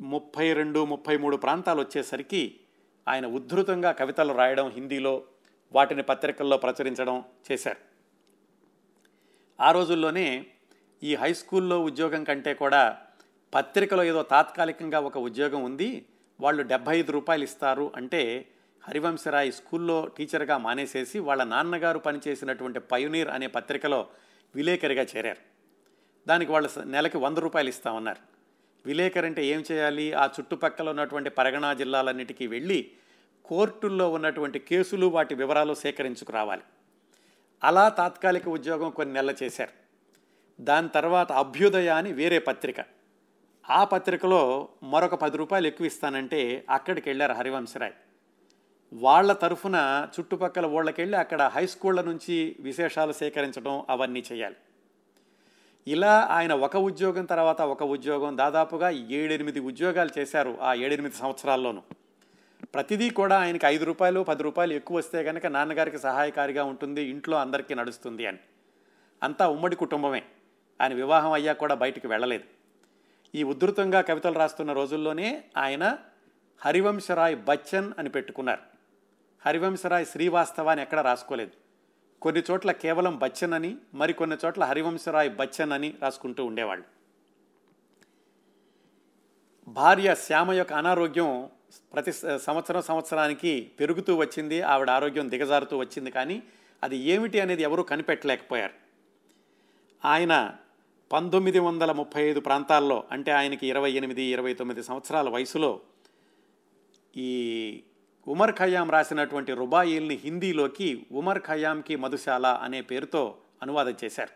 ముప్పై రెండు ముప్పై మూడు ప్రాంతాలు వచ్చేసరికి ఆయన ఉద్ధృతంగా కవితలు రాయడం హిందీలో వాటిని పత్రికల్లో ప్రచురించడం చేశారు. ఆ రోజుల్లోనే ఈ హై స్కూల్లో ఉద్యోగం కంటే కూడా పత్రికలో ఏదో తాత్కాలికంగా ఒక ఉద్యోగం ఉంది వాళ్ళు డెబ్భై ఐదు రూపాయలు ఇస్తారు అంటే హరివంశరాయ్ స్కూల్లో టీచర్గా మానేసేసి వాళ్ళ నాన్నగారు పనిచేసినటువంటి పయోనీర్ అనే పత్రికలో విలేకరిగా చేరారు. దానికి వాళ్ళు నెలకి వంద రూపాయలు ఇస్తామన్నారు. విలేకరు అంటే ఏం చేయాలి? ఆ చుట్టుపక్కల ఉన్నటువంటి పరగణా జిల్లాలన్నిటికీ వెళ్ళి కోర్టుల్లో ఉన్నటువంటి కేసులు వాటి వివరాలు సేకరించుకురావాలి. అలా తాత్కాలిక ఉద్యోగం కొన్ని నెలలు చేశారు. దాని తర్వాత అభ్యుదయ అని వేరే పత్రిక. ఆ పత్రికలో మరొక పది రూపాయలు ఎక్కువ ఇస్తానంటే అక్కడికి వెళ్ళారు హరివంశరాయ్. వాళ్ళ తరఫున చుట్టుపక్కల ఊళ్ళకెళ్ళి అక్కడ హై స్కూళ్ళ నుంచి విశేషాలు సేకరించడం అవన్నీ చేయాలి. ఇలా ఆయన ఒక ఉద్యోగం తర్వాత ఒక ఉద్యోగం దాదాపుగా ఏడెనిమిది ఉద్యోగాలు చేశారు ఆ ఏడెనిమిది సంవత్సరాల్లోనూ. ప్రతిదీ కూడా ఆయనకి ఐదు రూపాయలు పది రూపాయలు ఎక్కువ వస్తే కనుక నాన్నగారికి సహాయకారిగా ఉంటుంది ఇంట్లో అందరికీ నడుస్తుంది అని. అంతా ఉమ్మడి కుటుంబమే. ఆయన వివాహం అయ్యా కూడా బయటికి వెళ్ళలేదు. ఈ ఉధృతంగా కవితలు రాస్తున్న రోజుల్లోనే ఆయన హరివంశరాయ్ బచ్చన్ అని పెట్టుకున్నారు. హరివంశరాయ్ శ్రీవాస్తవ అని ఎక్కడ రాసుకోలేదు. కొన్ని చోట్ల కేవలం బచ్చన్ అని మరికొన్ని చోట్ల హరివంశరాయ్ బచ్చన్ అని రాసుకుంటూ ఉండేవాళ్ళు. భార్య శ్యామ యొక్క అనారోగ్యం ప్రతి సంవత్సరం సంవత్సరానికి పెరుగుతూ వచ్చింది ఆవిడ ఆరోగ్యం దిగజారుతూ వచ్చింది కానీ అది ఏమిటి అనేది ఎవరూ కనిపెట్టలేకపోయారు. ఆయన పంతొమ్మిది వందల ముప్పై ఐదు ప్రాంతాల్లో అంటే ఆయనకి ఇరవై ఎనిమిది ఇరవై తొమ్మిది సంవత్సరాల వయసులో ఈ ఉమర్ ఖయాం రాసినటువంటి రుబాయిల్ని హిందీలోకి ఉమర్ ఖయాంకి మధుశాల అనే పేరుతో అనువాదం చేశారు.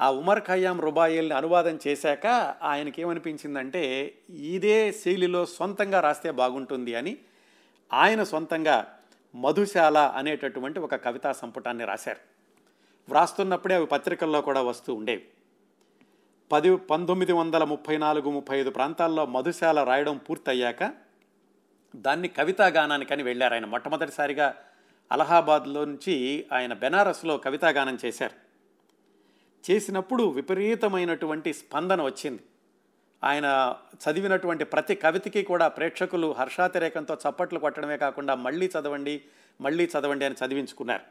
ఆ ఉమర్ ఖయాం రుబాయిల్ని అనువాదం చేశాక ఆయనకి ఏమనిపించిందంటే ఇదే శైలిలో సొంతంగా రాస్తే బాగుంటుంది అని ఆయన సొంతంగా మధుశాల అనేటటువంటి ఒక కవితా సంపుటాన్ని రాశారు. వ్రాస్తున్నప్పుడే అవి పత్రికల్లో కూడా వస్తూ ఉండేవి. పది పంతొమ్మిది వందల ముప్పై నాలుగు ముప్పై ఐదు ప్రాంతాల్లో మధుశాల రాయడం పూర్తయ్యాక దాన్ని కవితా గానానికని వెళ్ళారు ఆయన. మొట్టమొదటిసారిగా అలహాబాద్లో నుంచి ఆయన బెనారస్లో కవితాగానం చేశారు. చేసినప్పుడు విపరీతమైనటువంటి స్పందన వచ్చింది. ఆయన చదివినటువంటి ప్రతి కవితకి కూడా ప్రేక్షకులు హర్షాతిరేకంతో చప్పట్లు కొట్టడమే కాకుండా మళ్ళీ చదవండి మళ్ళీ చదవండి అని చదివించుకున్నారు.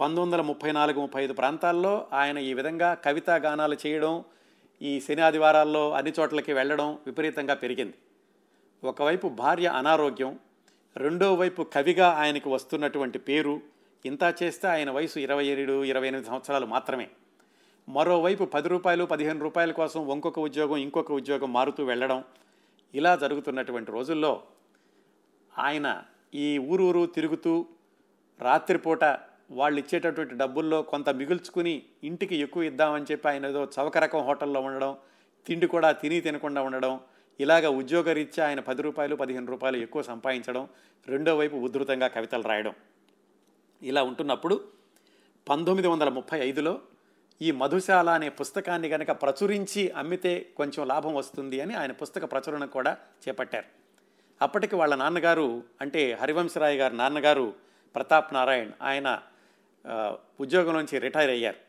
పంతొమ్మిది వందల ముప్పై నాలుగు ముప్పై ఐదు ప్రాంతాల్లో ఆయన ఈ విధంగా కవితా గానాలు చేయడం ఈ శని ఆదివారాల్లో అన్ని చోట్లకి వెళ్ళడం విపరీతంగా పెరిగింది. ఒకవైపు భార్య అనారోగ్యం రెండో వైపు కవిగా ఆయనకు వస్తున్నటువంటి పేరు. ఇంత చేస్తే ఆయన వయసు ఇరవై ఏడు ఇరవై ఎనిమిది సంవత్సరాలు మాత్రమే. మరోవైపు పది రూపాయలు పదిహేను రూపాయల కోసం ఇంకొక ఉద్యోగం ఇంకొక ఉద్యోగం మారుతూ వెళ్ళడం. ఇలా జరుగుతున్నటువంటి రోజుల్లో ఆయన ఈ ఊరూరు తిరుగుతూ రాత్రిపూట వాళ్ళు ఇచ్చేటటువంటి డబ్బుల్లో కొంత మిగుల్చుకుని ఇంటికి ఎక్కువ ఇద్దామని చెప్పి ఆయన ఏదో చవక రకం హోటల్లో ఉండడం తిండి కూడా తిని తినకుండా ఉండడం ఇలాగ ఉద్యోగరీత్యా ఆయన పది రూపాయలు పదిహేను రూపాయలు ఎక్కువ సంపాదించడం రెండో వైపు ఉధృతంగా కవితలు రాయడం. ఇలా ఉంటున్నప్పుడు పంతొమ్మిది వందల ముప్పై ఐదులో ఈ మధుశాల అనే పుస్తకాన్ని కనుక ప్రచురించి అమ్మితే కొంచెం లాభం వస్తుంది అని ఆయన పుస్తక ప్రచురణ కూడా చేపట్టారు. అప్పటికి వాళ్ళ నాన్నగారు అంటే హరివంశరాయ్ గారు నాన్నగారు ప్రతాప్ నారాయణ్ ఆయన ఉద్యోగం నుంచి రిటైర్ అయ్యారు.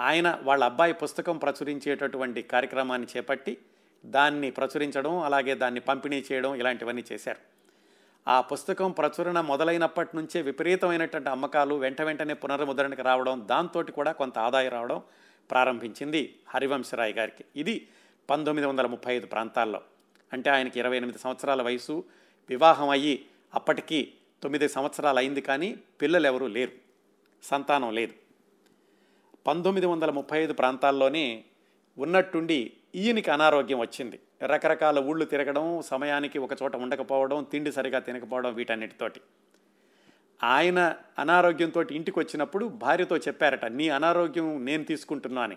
ఆయన వాళ్ళ అబ్బాయి పుస్తకం ప్రచురించేటటువంటి కార్యక్రమాన్ని చేపట్టి దాన్ని ప్రచురించడం అలాగే దాన్ని పంపిణీ చేయడం ఇలాంటివన్నీ చేశారు. ఆ పుస్తకం ప్రచురణ మొదలైనప్పటి నుంచే విపరీతమైనటువంటి అమ్మకాలు వెంట వెంటనే పునర్ముద్రణకి రావడం దాంతో కూడా కొంత ఆదాయం రావడం ప్రారంభించింది హరివంశరాయ్ గారికి. ఇది పంతొమ్మిది వందల ముప్పై ఐదు ప్రాంతాల్లో. అంటే ఆయనకి ఇరవై ఎనిమిది సంవత్సరాల వయసు. వివాహం అయ్యి అప్పటికి తొమ్మిది సంవత్సరాలు అయింది కానీ పిల్లలు ఎవరూ లేరు. సంతానం లేదు. పంతొమ్మిది వందల ముప్పై ఐదు ప్రాంతాల్లోనే ఉన్నట్టుండి ఈయనకి అనారోగ్యం వచ్చింది. రకరకాల ఊళ్ళు తిరగడం సమయానికి ఒక చోట ఉండకపోవడం తిండి సరిగా తినకపోవడం వీటన్నిటితోటి. ఆయన అనారోగ్యంతో ఇంటికి వచ్చినప్పుడు భార్యతో చెప్పారట నీ అనారోగ్యం నేను తీసుకుంటున్నా అని.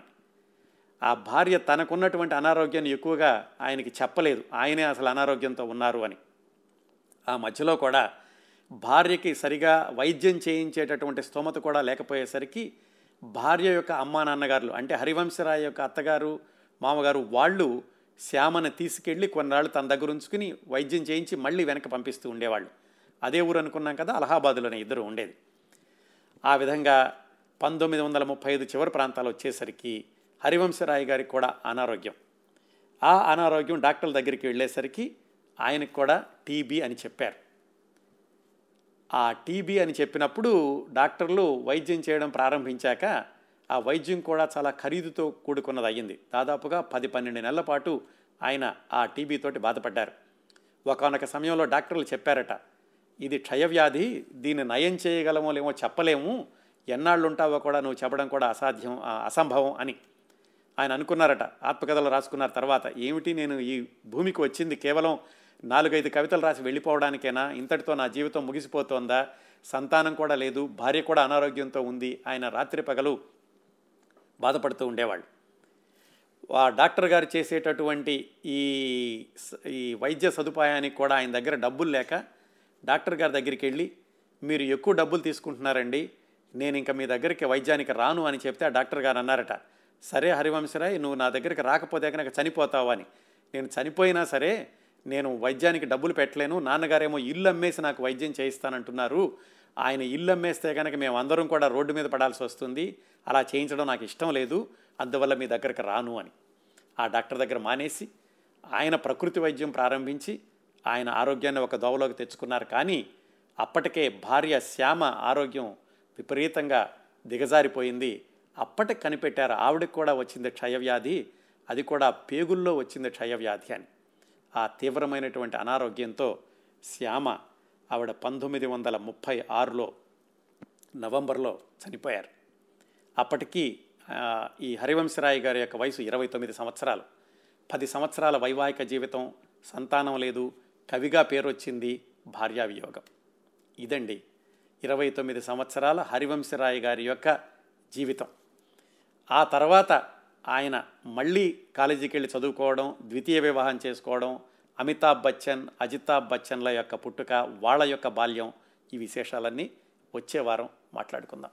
ఆ భార్య తనకున్నటువంటి అనారోగ్యాన్ని ఎక్కువగా ఆయనకి చెప్పలేదు. ఆయనే అసలు అనారోగ్యంతో ఉన్నారు అని. ఆ మధ్యలో కూడా భార్యకి సరిగా వైద్యం చేయించేటటువంటి స్తోమత కూడా లేకపోయేసరికి భార్య యొక్క అమ్మా నాన్నగారులు అంటే హరివంశరాయ్ యొక్క అత్తగారు మామగారు వాళ్ళు శ్యామను తీసుకెళ్ళి కొన్నాళ్ళు తన దగ్గర ఉంచుకుని వైద్యం చేయించి మళ్ళీ వెనక పంపిస్తూ ఉండేవాళ్ళు. అదే ఊరు అనుకున్నాం కదా అలహాబాదులోనే ఇద్దరు ఉండేది. ఆ విధంగా పంతొమ్మిది వందల ముప్పై ఐదు చివరి ప్రాంతాలు వచ్చేసరికి హరివంశరాయ్ గారికి కూడా అనారోగ్యం. ఆ అనారోగ్యం డాక్టర్ల దగ్గరికి వెళ్ళేసరికి ఆయనకు కూడా టీబీ అని చెప్పారు. ఆ టీబీ అని చెప్పినప్పుడు డాక్టర్లు వైద్యం చేయడం ప్రారంభించాక ఆ వైద్యం కూడా చాలా ఖరీదుతో కూడుకున్నది అయ్యింది. దాదాపుగా పది పన్నెండు నెలల పాటు ఆయన ఆ టీబీతోటి బాధపడ్డారు. ఒకనొక సమయంలో డాక్టర్లు చెప్పారట ఇది క్షయవ్యాధి దీన్ని నయం చేయగలమో లేమో చెప్పలేము ఎన్నాళ్ళు ఉంటావో కూడా నువ్వు చెప్పడం కూడా అసాధ్యం అసంభవం అని. ఆయన అనుకున్నారట ఆత్మకథలు రాసుకున్నారు తర్వాత ఏమిటి నేను ఈ భూమికి వచ్చింది కేవలం నాలుగైదు కవితలు రాసి వెళ్ళిపోవడానికైనా? ఇంతటితో నా జీవితం ముగిసిపోతోందా? సంతానం కూడా లేదు భార్య కూడా అనారోగ్యంతో ఉంది ఆయన రాత్రి పగలు బాధపడుతూ ఉండేవాళ్ళు. ఆ డాక్టర్ గారు చేసేటటువంటి ఈ ఈ వైద్య సదుపాయానికి కూడా ఆయన దగ్గర డబ్బులు లేక డాక్టర్ గారి దగ్గరికి వెళ్ళి మీరు ఎక్కువ డబ్బులు తీసుకుంటున్నారండి నేను ఇంకా మీ దగ్గరికి వైద్యానికి రాను అని చెప్తే ఆ డాక్టర్ గారు అన్నారట. సరే హరివంశరాయ్ నువ్వు నా దగ్గరికి రాకపోతే కనుక చనిపోతావు అని. నేను చనిపోయినా సరే నేను వైద్యానికి డబ్బులు పెట్టలేను నాన్నగారేమో ఇల్లు అమ్మేసి నాకు వైద్యం చేయిస్తానంటున్నారు. ఆయన ఇల్లు అమ్మేస్తే కనుక మేము అందరం కూడా రోడ్డు మీద పడాల్సి వస్తుంది. అలా చేయించడం నాకు ఇష్టం లేదు అందువల్ల మీ దగ్గరకు రాను అని. ఆ డాక్టర్ దగ్గర మానేసి ఆయన ప్రకృతి వైద్యం ప్రారంభించి ఆయన ఆరోగ్యాన్ని ఒక దోవలోకి తెచ్చుకున్నారు. కానీ అప్పటికే భార్య శ్యామ ఆరోగ్యం విపరీతంగా దిగజారిపోయింది. అప్పటికి కనిపెట్టారు ఆవిడకి కూడా వచ్చింది క్షయవ్యాధి అది కూడా పేగుల్లో వచ్చింది క్షయవ్యాధి అని. ఆ తీవ్రమైనటువంటి అనారోగ్యంతో శ్యామ ఆవిడ పంతొమ్మిది వందల ముప్పై ఆరులో నవంబర్లో చనిపోయారు. అప్పటికీ ఈ హరివంశరాయ్ గారి యొక్క వయసు ఇరవై తొమ్మిది సంవత్సరాలు. పది సంవత్సరాల వైవాహిక జీవితం సంతానం లేదు కవిగా పేరు వచ్చింది భార్యావియోగం ఇదండి ఇరవై తొమ్మిది సంవత్సరాల హరివంశరాయ్ గారి యొక్క జీవితం. ఆ తర్వాత ఆయన మళ్ళీ కాలేజీకి వెళ్ళి చదువుకోవడం ద్వితీయ వివాహం చేసుకోవడం అమితాబ్ బచ్చన్ అజితాబ్ బచ్చన్ల యొక్క పుట్టుక వాళ్ళ యొక్క బాల్యం ఈ విశేషాలన్నీ వచ్చే వారం మాట్లాడుకుందాం.